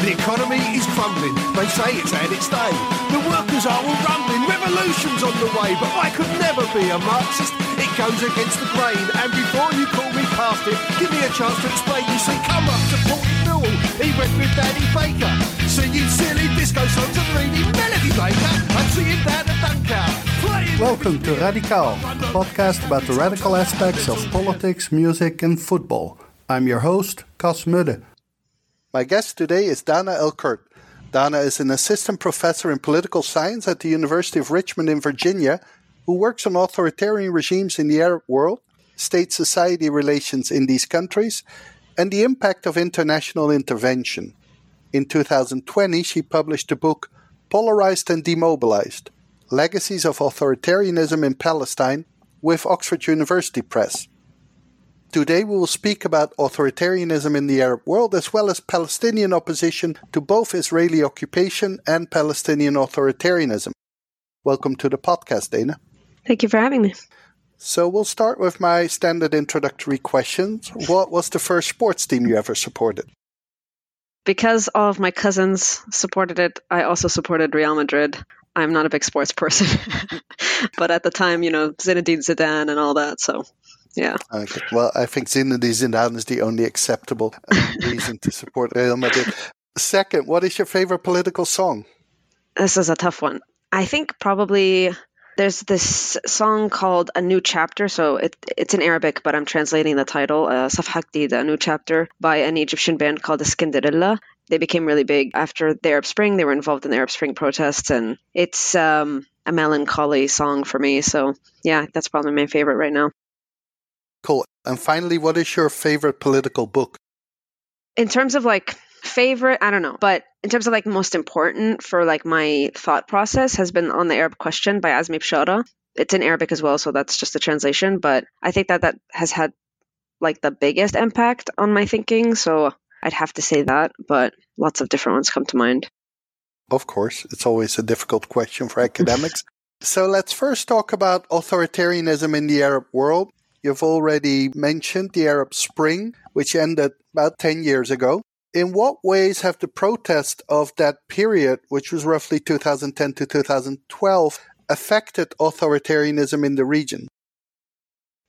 The economy is crumbling. They say it's had its day. The workers are all rumbling. Revolution's on the way. But I could never be a Marxist. It goes against the grain. And before you call me past it, give me a chance to explain. You see, come up to Port Newell. He went with Danny Baker. Singing silly disco songs and reading Melody Maker. I'm seeing down at Dunkow. Welcome to Radical, a podcast about the radical aspects of politics, music, and football. I'm your host, Cas Mudde. My guest today is Dana El-Kurd. Dana is an assistant professor in political science at the University of Richmond in Virginia, who works on authoritarian regimes in the Arab world, state society relations in these countries, and the impact of international intervention. In 2020, she published the book Polarized and Demobilized Legacies of Authoritarianism in Palestine with Oxford University Press. Today we will speak about authoritarianism in the Arab world as well as Palestinian opposition to both Israeli occupation and Palestinian authoritarianism. Welcome to the podcast, Dana. Thank you for having me. So we'll start with my standard introductory questions. What was the first sports team you ever supported? Because all of my cousins supported it, I also supported Real Madrid. I'm not a big sports person, but at the time, you know, Zinedine Zidane and all that. So, yeah. Okay. Well, I think Zinedine Zidane is the only acceptable uh, reason to support Real Madrid. Second, what is your favorite political song? This is a tough one. I think probably there's this song called A New Chapter. So it, it's in Arabic, but I'm translating the title, uh, Safha A New Chapter, by an Egyptian band called Eskenderella they became really big after the Arab Spring. They were involved in the Arab Spring protests, and it's um, a melancholy song for me. So, yeah, that's probably my favorite right now. Cool. And finally, what is your favorite political book? In terms of like favorite, I don't know, but in terms of like most important for like my thought process has been on the Arab question by Azmi Bishara. It's in Arabic as well, so that's just a translation, but I think that that has had like the biggest impact on my thinking. So I'd have to say that, but lots of different ones come to mind. Of course, it's always a difficult question for academics. so let's first talk about authoritarianism in the Arab world. You've already mentioned the Arab Spring, which ended about 10 years ago. In what ways have the protests of that period, which was roughly 2010 to 2012, affected authoritarianism in the region?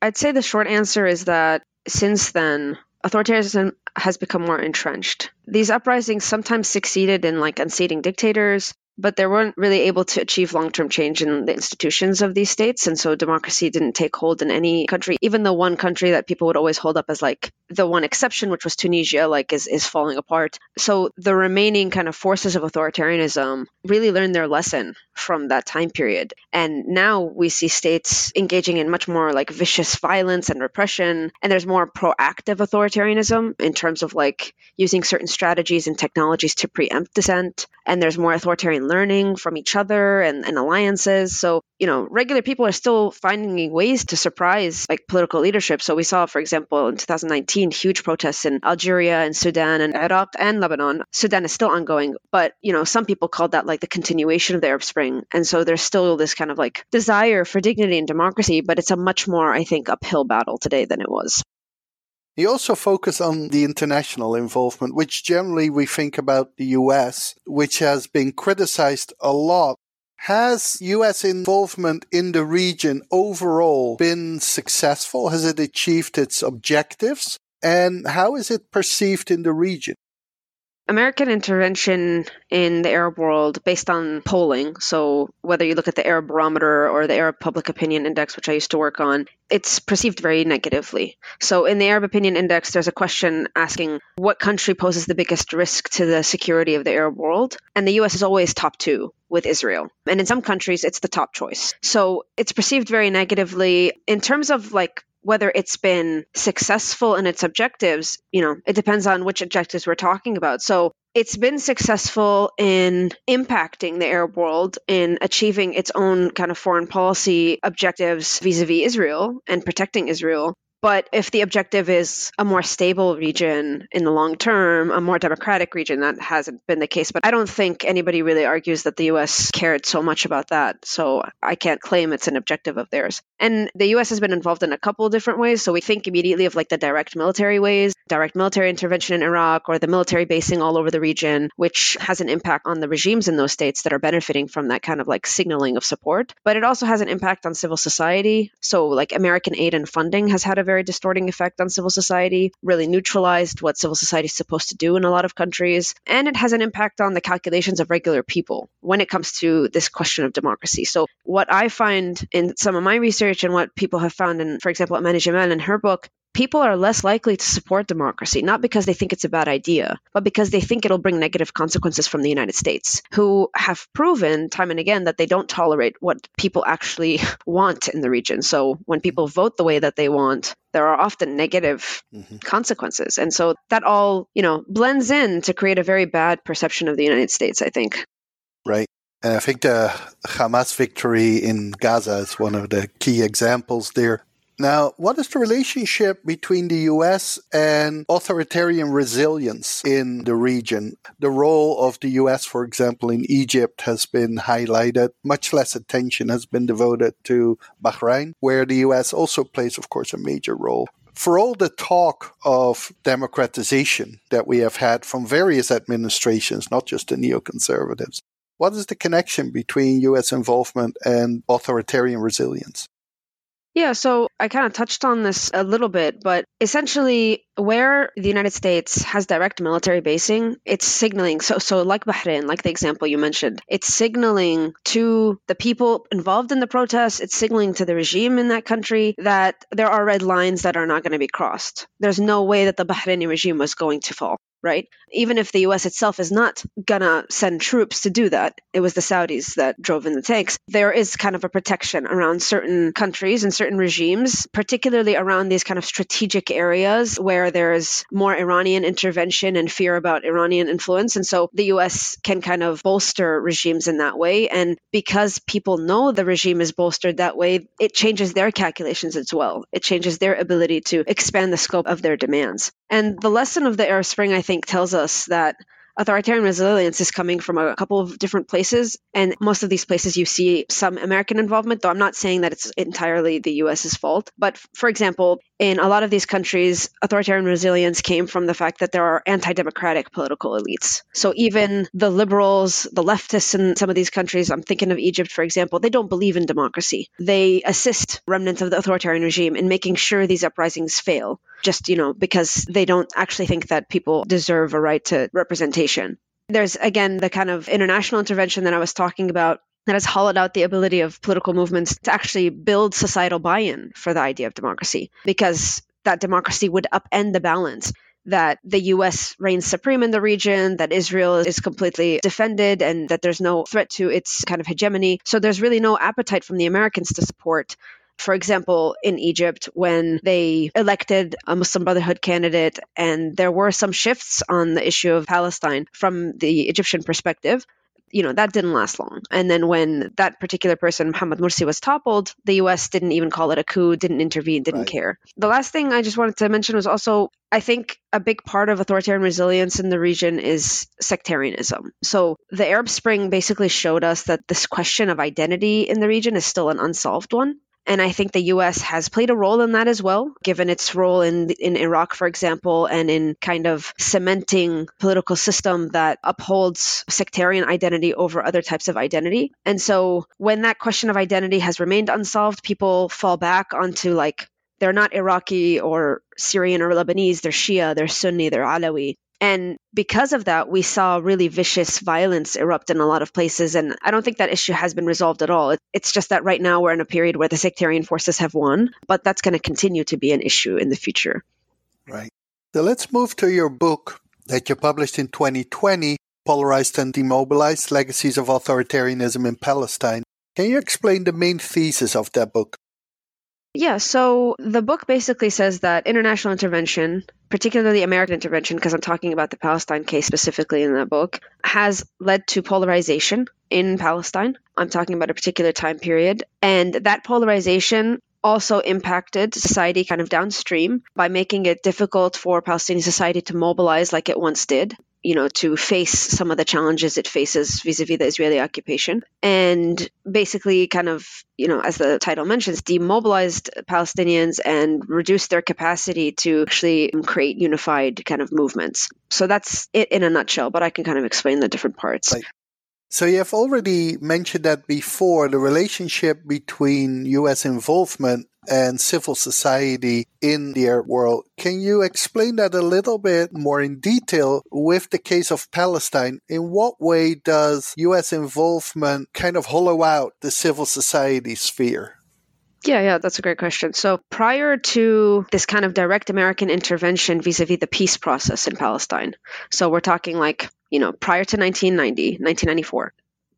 I'd say the short answer is that since then, authoritarianism has become more entrenched. These uprisings sometimes succeeded in like unseating dictators, but they weren't really able to achieve long term change in the institutions of these states. And so democracy didn't take hold in any country, even the one country that people would always hold up as like the one exception, which was Tunisia, like is, is falling apart. So the remaining kind of forces of authoritarianism really learned their lesson from that time period. And now we see states engaging in much more like vicious violence and repression. And there's more proactive authoritarianism in terms of like using certain strategies and technologies to preempt dissent. And there's more authoritarian learning from each other and, and alliances. So, you know, regular people are still finding ways to surprise like political leadership. So we saw, for example, in 2019, huge protests in Algeria and Sudan and Iraq and Lebanon. Sudan is still ongoing, but, you know, some people called that like the continuation of the Arab Spring. And so there's still this kind of like desire for dignity and democracy, but it's a much more, I think, uphill battle today than it was. You also focus on the international involvement, which generally we think about the US, which has been criticized a lot. Has US involvement in the region overall been successful? Has it achieved its objectives? And how is it perceived in the region? American intervention in the Arab world based on polling, so whether you look at the Arab Barometer or the Arab Public Opinion Index, which I used to work on, it's perceived very negatively. So in the Arab Opinion Index, there's a question asking what country poses the biggest risk to the security of the Arab world? And the US is always top two with Israel. And in some countries, it's the top choice. So it's perceived very negatively. In terms of like whether it's been successful in its objectives, you know, it depends on which objectives we're talking about. So it's been successful in impacting the Arab world in achieving its own kind of foreign policy objectives vis a vis Israel and protecting Israel. But if the objective is a more stable region in the long term, a more democratic region, that hasn't been the case. But I don't think anybody really argues that the US cared so much about that. So I can't claim it's an objective of theirs. And the US has been involved in a couple different ways. So we think immediately of like the direct military ways, direct military intervention in Iraq, or the military basing all over the region, which has an impact on the regimes in those states that are benefiting from that kind of like signaling of support. But it also has an impact on civil society. So, like American aid and funding has had a very distorting effect on civil society, really neutralized what civil society is supposed to do in a lot of countries. And it has an impact on the calculations of regular people when it comes to this question of democracy. So, what I find in some of my research and what people have found in, for example, Amani Jamal in her book, people are less likely to support democracy, not because they think it's a bad idea, but because they think it'll bring negative consequences from the United States, who have proven time and again that they don't tolerate what people actually want in the region. So when people vote the way that they want, there are often negative mm-hmm. consequences. And so that all, you know, blends in to create a very bad perception of the United States, I think. Right. And I think the Hamas victory in Gaza is one of the key examples there. Now, what is the relationship between the US and authoritarian resilience in the region? The role of the US, for example, in Egypt has been highlighted. Much less attention has been devoted to Bahrain, where the US also plays, of course, a major role for all the talk of democratization that we have had from various administrations, not just the neoconservatives, what is the connection between US involvement and authoritarian resilience? Yeah, so I kind of touched on this a little bit, but essentially, where the United States has direct military basing, it's signaling. So, so like Bahrain, like the example you mentioned, it's signaling to the people involved in the protests, it's signaling to the regime in that country that there are red lines that are not going to be crossed. There's no way that the Bahraini regime was going to fall right? Even if the US itself is not gonna send troops to do that, it was the Saudis that drove in the tanks. There is kind of a protection around certain countries and certain regimes, particularly around these kind of strategic areas where there's more Iranian intervention and fear about Iranian influence. And so the US can kind of bolster regimes in that way. And because people know the regime is bolstered that way, it changes their calculations as well. It changes their ability to expand the scope of their demands. And the lesson of the Arab Spring, I think, think tells us that authoritarian resilience is coming from a couple of different places. And most of these places you see some American involvement, though I'm not saying that it's entirely the US's fault. But for example, in a lot of these countries, authoritarian resilience came from the fact that there are anti democratic political elites. So even the liberals, the leftists in some of these countries, I'm thinking of Egypt, for example, they don't believe in democracy. They assist remnants of the authoritarian regime in making sure these uprisings fail, just, you know, because they don't actually think that people deserve a right to representation. There's again the kind of international intervention that I was talking about that has hollowed out the ability of political movements to actually build societal buy in for the idea of democracy, because that democracy would upend the balance. That the US reigns supreme in the region, that Israel is completely defended, and that there's no threat to its kind of hegemony. So there's really no appetite from the Americans to support for example, in Egypt, when they elected a Muslim Brotherhood candidate, and there were some shifts on the issue of Palestine from the Egyptian perspective, you know, that didn't last long. And then when that particular person, Mohammed Morsi, was toppled, the US didn't even call it a coup, didn't intervene, didn't right. care. The last thing I just wanted to mention was also I think a big part of authoritarian resilience in the region is sectarianism. So the Arab Spring basically showed us that this question of identity in the region is still an unsolved one. And I think the US has played a role in that as well, given its role in in Iraq, for example, and in kind of cementing political system that upholds sectarian identity over other types of identity. And so when that question of identity has remained unsolved, people fall back onto like they're not Iraqi or Syrian or Lebanese, they're Shia, they're Sunni, they're Alawi. And because of that, we saw really vicious violence erupt in a lot of places. And I don't think that issue has been resolved at all. It's just that right now we're in a period where the sectarian forces have won, but that's going to continue to be an issue in the future. Right. So let's move to your book that you published in 2020 Polarized and Demobilized Legacies of Authoritarianism in Palestine. Can you explain the main thesis of that book? Yeah, so the book basically says that international intervention, particularly American intervention, because I'm talking about the Palestine case specifically in that book, has led to polarization in Palestine. I'm talking about a particular time period. And that polarization also impacted society kind of downstream by making it difficult for Palestinian society to mobilize like it once did you know, to face some of the challenges it faces vis-a-vis the Israeli occupation, and basically, kind of, you know, as the title mentions, demobilized Palestinians and reduced their capacity to actually create unified kind of movements. So that's it in a nutshell. But I can kind of explain the different parts. So you have already mentioned that before the relationship between U.S. involvement and civil society in the Arab world. Can you explain that a little bit more in detail with the case of Palestine? In what way does U.S. involvement kind of hollow out the civil society sphere? Yeah, yeah, that's a great question. So, prior to this kind of direct American intervention vis a vis the peace process in Palestine, so we're talking like you know, prior to 1990, 1994,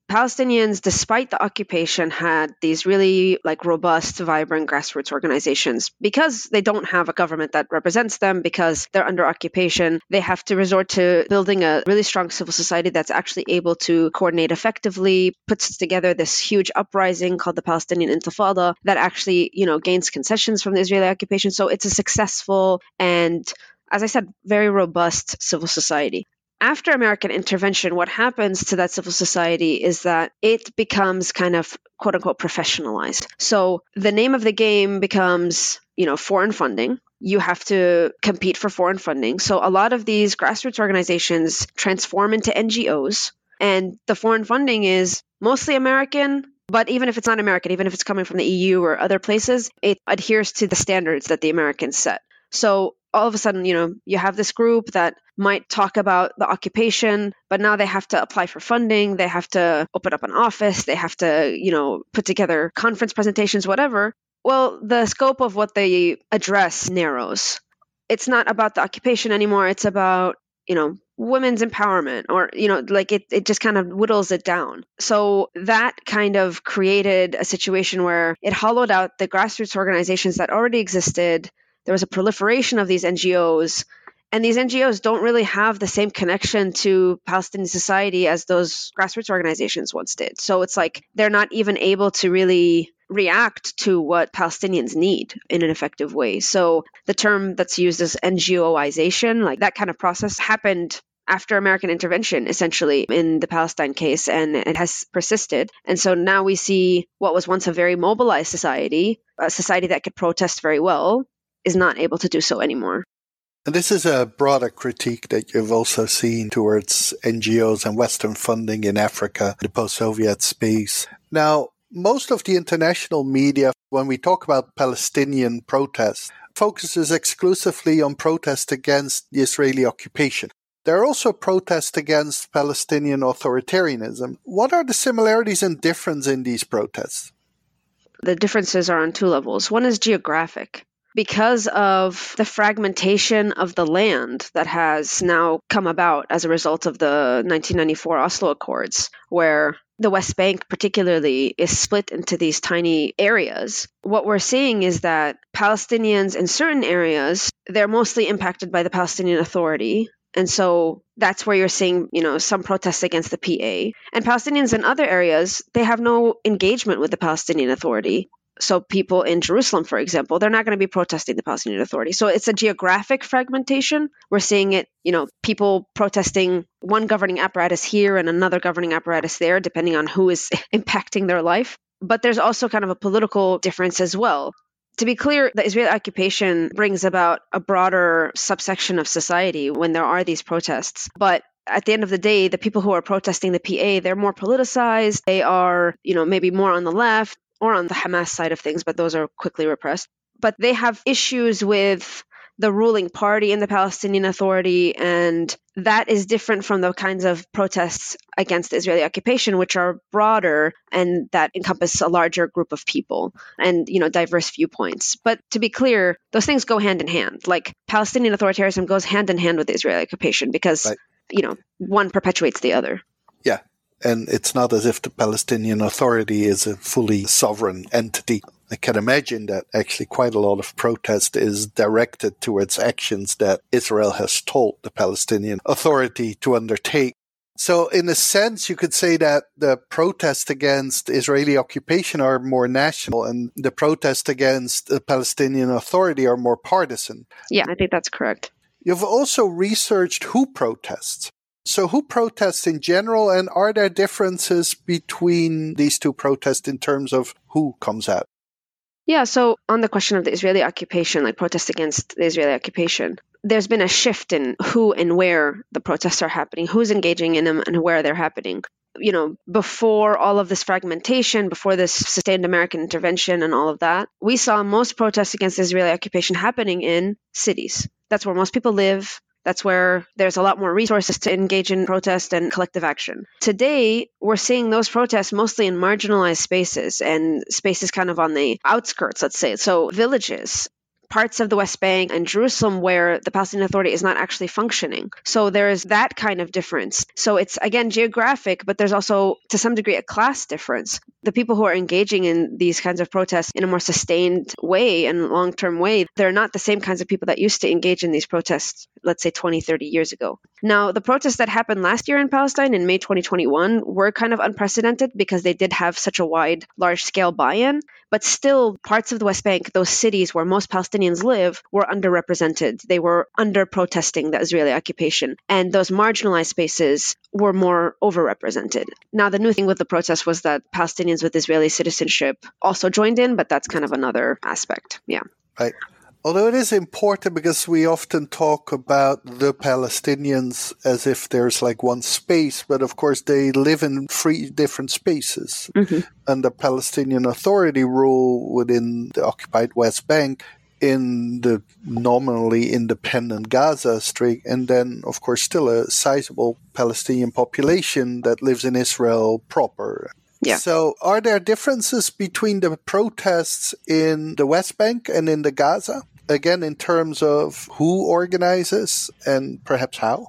Palestinians, despite the occupation, had these really like robust, vibrant grassroots organizations because they don't have a government that represents them, because they're under occupation. They have to resort to building a really strong civil society that's actually able to coordinate effectively, puts together this huge uprising called the Palestinian Intifada that actually, you know, gains concessions from the Israeli occupation. So it's a successful and as I said, very robust civil society after American intervention, what happens to that civil society is that it becomes kind of quote unquote professionalized. So the name of the game becomes, you know, foreign funding. You have to compete for foreign funding. So a lot of these grassroots organizations transform into NGOs, and the foreign funding is mostly American, but even if it's not American, even if it's coming from the EU or other places, it adheres to the standards that the Americans set. So all of a sudden, you know, you have this group that might talk about the occupation, but now they have to apply for funding, they have to open up an office, they have to, you know, put together conference presentations, whatever. Well, the scope of what they address narrows. It's not about the occupation anymore, it's about, you know, women's empowerment or you know like it, it just kind of whittles it down so that kind of created a situation where it hollowed out the grassroots organizations that already existed there was a proliferation of these NGOs. And these NGOs don't really have the same connection to Palestinian society as those grassroots organizations once did. So it's like they're not even able to really react to what Palestinians need in an effective way. So the term that's used is NGOization, like that kind of process happened after American intervention, essentially, in the Palestine case, and it has persisted. And so now we see what was once a very mobilized society, a society that could protest very well, is not able to do so anymore. And this is a broader critique that you've also seen towards NGOs and Western funding in Africa, the post Soviet space. Now, most of the international media, when we talk about Palestinian protests, focuses exclusively on protests against the Israeli occupation. There are also protests against Palestinian authoritarianism. What are the similarities and differences in these protests? The differences are on two levels. One is geographic because of the fragmentation of the land that has now come about as a result of the 1994 Oslo Accords, where the West Bank, particularly, is split into these tiny areas. What we're seeing is that Palestinians in certain areas, they're mostly impacted by the Palestinian Authority. And so that's where you're seeing, you know, some protests against the PA. And Palestinians in other areas, they have no engagement with the Palestinian Authority so people in Jerusalem, for example, they're not going to be protesting the Palestinian Authority. So it's a geographic fragmentation. We're seeing it, you know, people protesting one governing apparatus here and another governing apparatus there, depending on who is impacting their life. But there's also kind of a political difference as well. To be clear, the Israeli occupation brings about a broader subsection of society when there are these protests. But at the end of the day, the people who are protesting the PA, they're more politicized. They are, you know, maybe more on the left or on the Hamas side of things, but those are quickly repressed. But they have issues with the ruling party in the Palestinian Authority, and that is different from the kinds of protests against Israeli occupation, which are broader and that encompass a larger group of people and you know diverse viewpoints. But to be clear, those things go hand in hand. Like Palestinian authoritarianism goes hand in hand with Israeli occupation because right. you know one perpetuates the other. And it's not as if the Palestinian Authority is a fully sovereign entity. I can imagine that actually quite a lot of protest is directed towards actions that Israel has told the Palestinian Authority to undertake. So, in a sense, you could say that the protests against Israeli occupation are more national and the protests against the Palestinian Authority are more partisan. Yeah, I think that's correct. You've also researched who protests. So, who protests in general, and are there differences between these two protests in terms of who comes out? Yeah, so on the question of the Israeli occupation, like protest against the Israeli occupation, there's been a shift in who and where the protests are happening, who's engaging in them, and where they're happening. You know, before all of this fragmentation, before this sustained American intervention and all of that, we saw most protests against Israeli occupation happening in cities. That's where most people live. That's where there's a lot more resources to engage in protest and collective action. Today, we're seeing those protests mostly in marginalized spaces and spaces kind of on the outskirts, let's say. So, villages, parts of the West Bank and Jerusalem where the Palestinian Authority is not actually functioning. So there is that kind of difference. So it's again geographic, but there's also to some degree a class difference. The people who are engaging in these kinds of protests in a more sustained way and long term way, they're not the same kinds of people that used to engage in these protests, let's say 20, 30 years ago. Now, the protests that happened last year in Palestine in May 2021 were kind of unprecedented because they did have such a wide, large scale buy in. But still, parts of the West Bank, those cities where most Palestinians live, were underrepresented. They were under protesting the Israeli occupation. And those marginalized spaces were more overrepresented. Now, the new thing with the protest was that Palestinians with Israeli citizenship also joined in, but that's kind of another aspect. Yeah. Right. Although it is important because we often talk about the Palestinians as if there's like one space, but of course they live in three different spaces. Mm-hmm. And the Palestinian Authority rule within the occupied West Bank in the nominally independent Gaza Strip, and then, of course, still a sizable Palestinian population that lives in Israel proper. Yeah. So, are there differences between the protests in the West Bank and in the Gaza? again in terms of who organizes and perhaps how?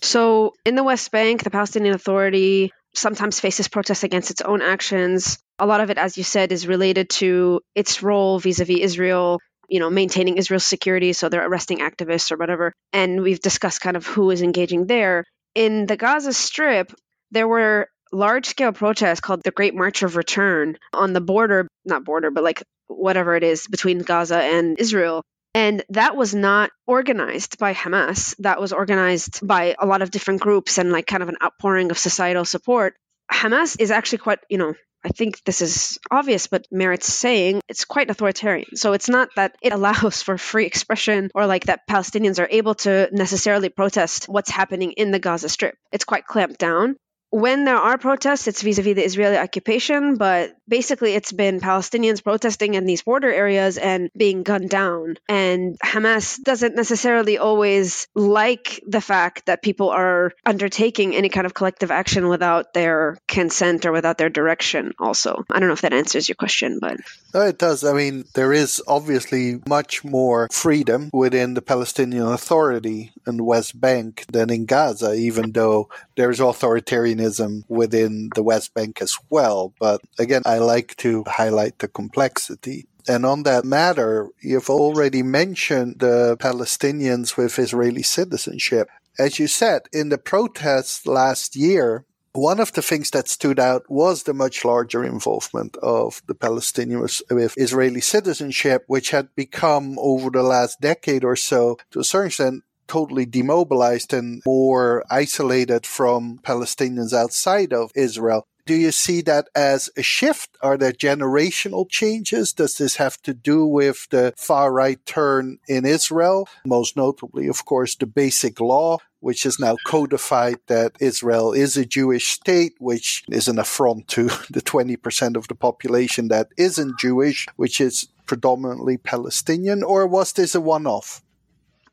So, in the West Bank, the Palestinian Authority sometimes faces protests against its own actions. A lot of it, as you said, is related to its role vis a vis Israel, you know, maintaining Israel's security. So they're arresting activists or whatever. And we've discussed kind of who is engaging there. In the Gaza Strip, there were large scale protests called the Great March of Return on the border, not border, but like whatever it is between Gaza and Israel. And that was not organized by Hamas. That was organized by a lot of different groups and like kind of an outpouring of societal support. Hamas is actually quite, you know, I think this is obvious, but merits saying it's quite authoritarian. So it's not that it allows for free expression or like that Palestinians are able to necessarily protest what's happening in the Gaza Strip. It's quite clamped down when there are protests, it's vis a vis the Israeli occupation, but basically it's been Palestinians protesting in these border areas and being gunned down. And Hamas doesn't necessarily always like the fact that people are undertaking any kind of collective action without their consent or without their direction, also. I don't know if that answers your question, but. No, it does. I mean, there is obviously much more freedom within the Palestinian Authority and West Bank than in Gaza, even though there's authoritarian within the West Bank as well. But again, I like to highlight the complexity. And on that matter, you've already mentioned the Palestinians with Israeli citizenship. As you said, in the protests last year, one of the things that stood out was the much larger involvement of the Palestinians with Israeli citizenship, which had become over the last decade or so, to a certain extent, totally demobilized and more isolated from Palestinians outside of Israel. Do you see that as a shift? Are there generational changes? Does this have to do with the far right turn in Israel? Most notably, of course, the basic law, which is now codified that Israel is a Jewish state, which is an affront to the 20% of the population that isn't Jewish, which is predominantly Palestinian, or was this a one off?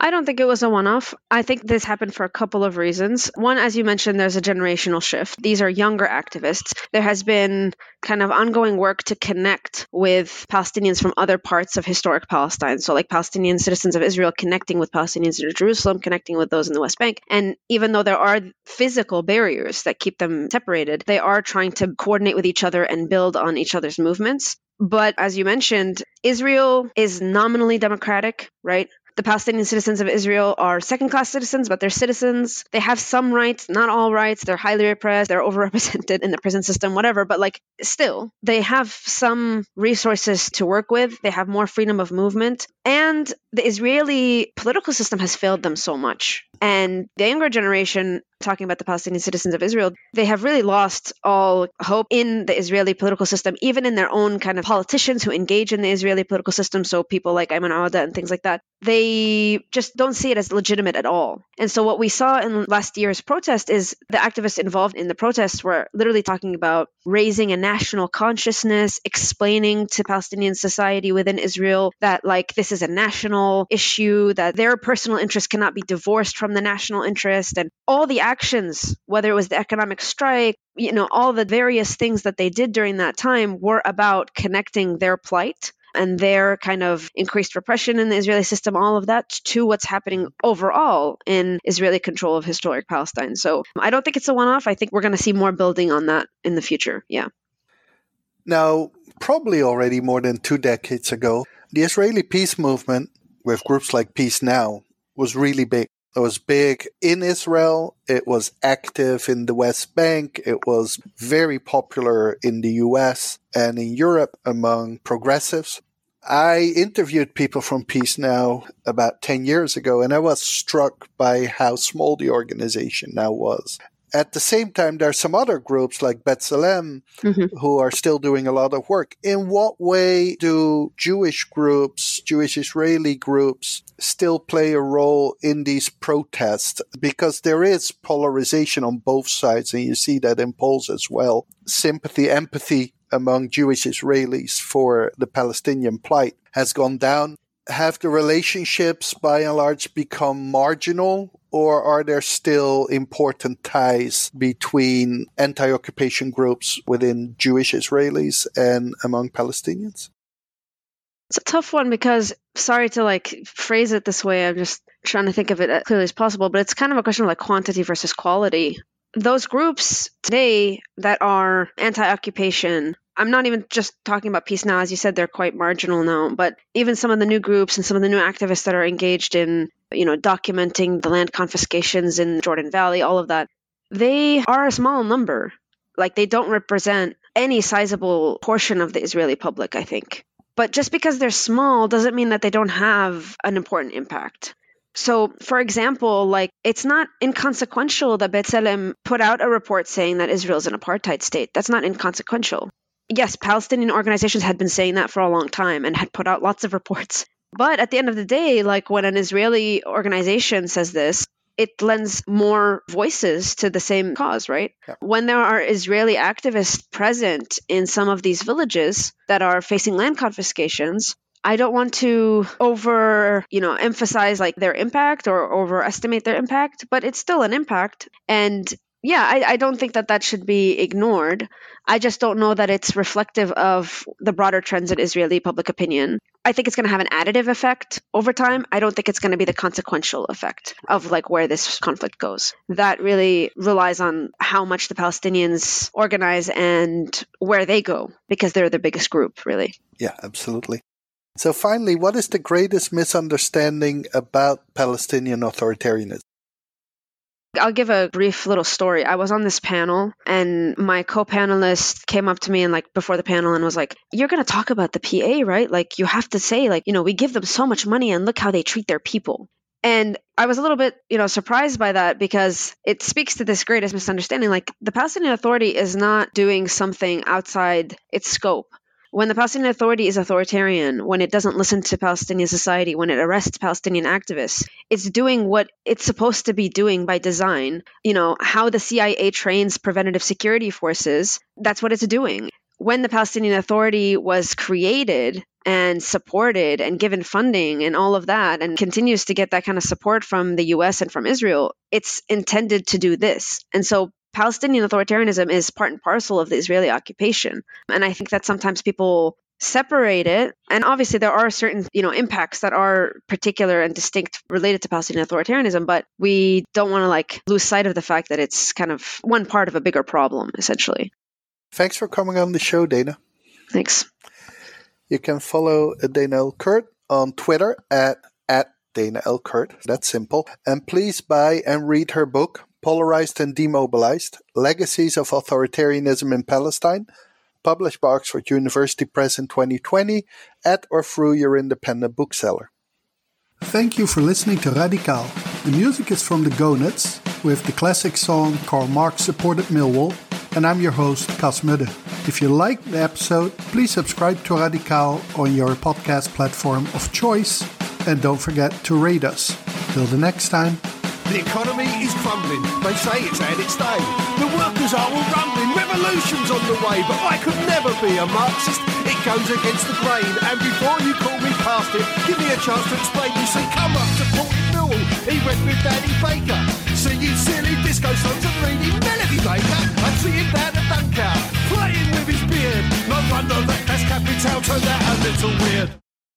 I don't think it was a one off. I think this happened for a couple of reasons. One, as you mentioned, there's a generational shift. These are younger activists. There has been kind of ongoing work to connect with Palestinians from other parts of historic Palestine. So, like Palestinian citizens of Israel connecting with Palestinians in Jerusalem, connecting with those in the West Bank. And even though there are physical barriers that keep them separated, they are trying to coordinate with each other and build on each other's movements. But as you mentioned, Israel is nominally democratic, right? The Palestinian citizens of Israel are second class citizens, but they're citizens. They have some rights, not all rights. They're highly repressed. They're overrepresented in the prison system, whatever. But like, still, they have some resources to work with. They have more freedom of movement. And the Israeli political system has failed them so much. And the younger generation, talking about the Palestinian citizens of Israel, they have really lost all hope in the Israeli political system, even in their own kind of politicians who engage in the Israeli political system. So people like Ayman Odeh and things like that, they just don't see it as legitimate at all. And so what we saw in last year's protest is the activists involved in the protests were literally talking about raising a national consciousness, explaining to Palestinian society within Israel that like this is a national issue, that their personal interests cannot be divorced from the national interest and all the actions, whether it was the economic strike, you know, all the various things that they did during that time were about connecting their plight and their kind of increased repression in the Israeli system, all of that to what's happening overall in Israeli control of historic Palestine. So I don't think it's a one off. I think we're going to see more building on that in the future. Yeah. Now, probably already more than two decades ago, the Israeli peace movement, with groups like Peace Now, was really big. It was big in Israel. It was active in the West Bank. It was very popular in the US and in Europe among progressives. I interviewed people from Peace Now about 10 years ago, and I was struck by how small the organization now was at the same time, there are some other groups like B'Tselem mm-hmm. who are still doing a lot of work. In what way do Jewish groups, Jewish Israeli groups, still play a role in these protests? Because there is polarization on both sides, and you see that in polls as well. Sympathy, empathy among Jewish Israelis for the Palestinian plight has gone down. Have the relationships by and large become marginal or are there still important ties between anti occupation groups within Jewish Israelis and among Palestinians? It's a tough one because, sorry to like phrase it this way, I'm just trying to think of it as clearly as possible, but it's kind of a question of like quantity versus quality. Those groups today that are anti occupation I'm not even just talking about peace now. As you said, they're quite marginal now. But even some of the new groups and some of the new activists that are engaged in, you know, documenting the land confiscations in Jordan Valley, all of that, they are a small number. Like they don't represent any sizable portion of the Israeli public, I think. But just because they're small doesn't mean that they don't have an important impact. So, for example, like it's not inconsequential that B'Tselem put out a report saying that Israel is an apartheid state. That's not inconsequential yes, Palestinian organizations had been saying that for a long time and had put out lots of reports. But at the end of the day, like when an Israeli organization says this, it lends more voices to the same cause, right? Yeah. When there are Israeli activists present in some of these villages that are facing land confiscations, I don't want to over, you know, emphasize like their impact or overestimate their impact, but it's still an impact. And yeah, I, I, don't think that that should be ignored. I just don't know that it's reflective of the broader trends in Israeli public opinion. I think it's going to have an additive effect over time. I don't think it's going to be the consequential effect of like where this conflict goes. That really relies on how much the Palestinians organize and where they go because they're the biggest group, really. Yeah, absolutely. So finally, what is the greatest misunderstanding about Palestinian authoritarianism? I'll give a brief little story. I was on this panel and my co-panelist came up to me and like before the panel and was like, "You're going to talk about the PA, right? Like you have to say like, you know, we give them so much money and look how they treat their people." And I was a little bit, you know, surprised by that because it speaks to this greatest misunderstanding. Like the Palestinian Authority is not doing something outside its scope. When the Palestinian Authority is authoritarian, when it doesn't listen to Palestinian society, when it arrests Palestinian activists, it's doing what it's supposed to be doing by design. You know, how the CIA trains preventative security forces, that's what it's doing. When the Palestinian Authority was created, and supported and given funding and all of that and continues to get that kind of support from the US and from Israel, it's intended to do this. And so Palestinian authoritarianism is part and parcel of the Israeli occupation. And I think that sometimes people separate it and obviously there are certain you know impacts that are particular and distinct related to palestinian authoritarianism but we don't want to like lose sight of the fact that it's kind of one part of a bigger problem essentially thanks for coming on the show dana thanks you can follow uh, dana El-Kurd on twitter at at Dana ElKurd. That's simple. And please buy and read her book, Polarized and Demobilized Legacies of Authoritarianism in Palestine, published by Oxford University Press in 2020, at or through your independent bookseller. Thank you for listening to Radical. The music is from the Gonads with the classic song Karl Marx Supported Millwall, and I'm your host, Cas Mudde. If you liked the episode, please subscribe to Radical on your podcast platform of choice, and don't forget to rate us. Till the next time. The economy is crumbling. They say it's had its day. The workers are all rumbling. Revolution's on the way, but I could never be a Marxist. It goes against the grain. And before you call me past it, give me a chance to explain. You see, come up to Port Millwall. He went with Danny Baker. You silly disco songs and reading Melody Maker. I see him down at Dunker, playing with his beard. No wonder that that's Capital turned out a little weird.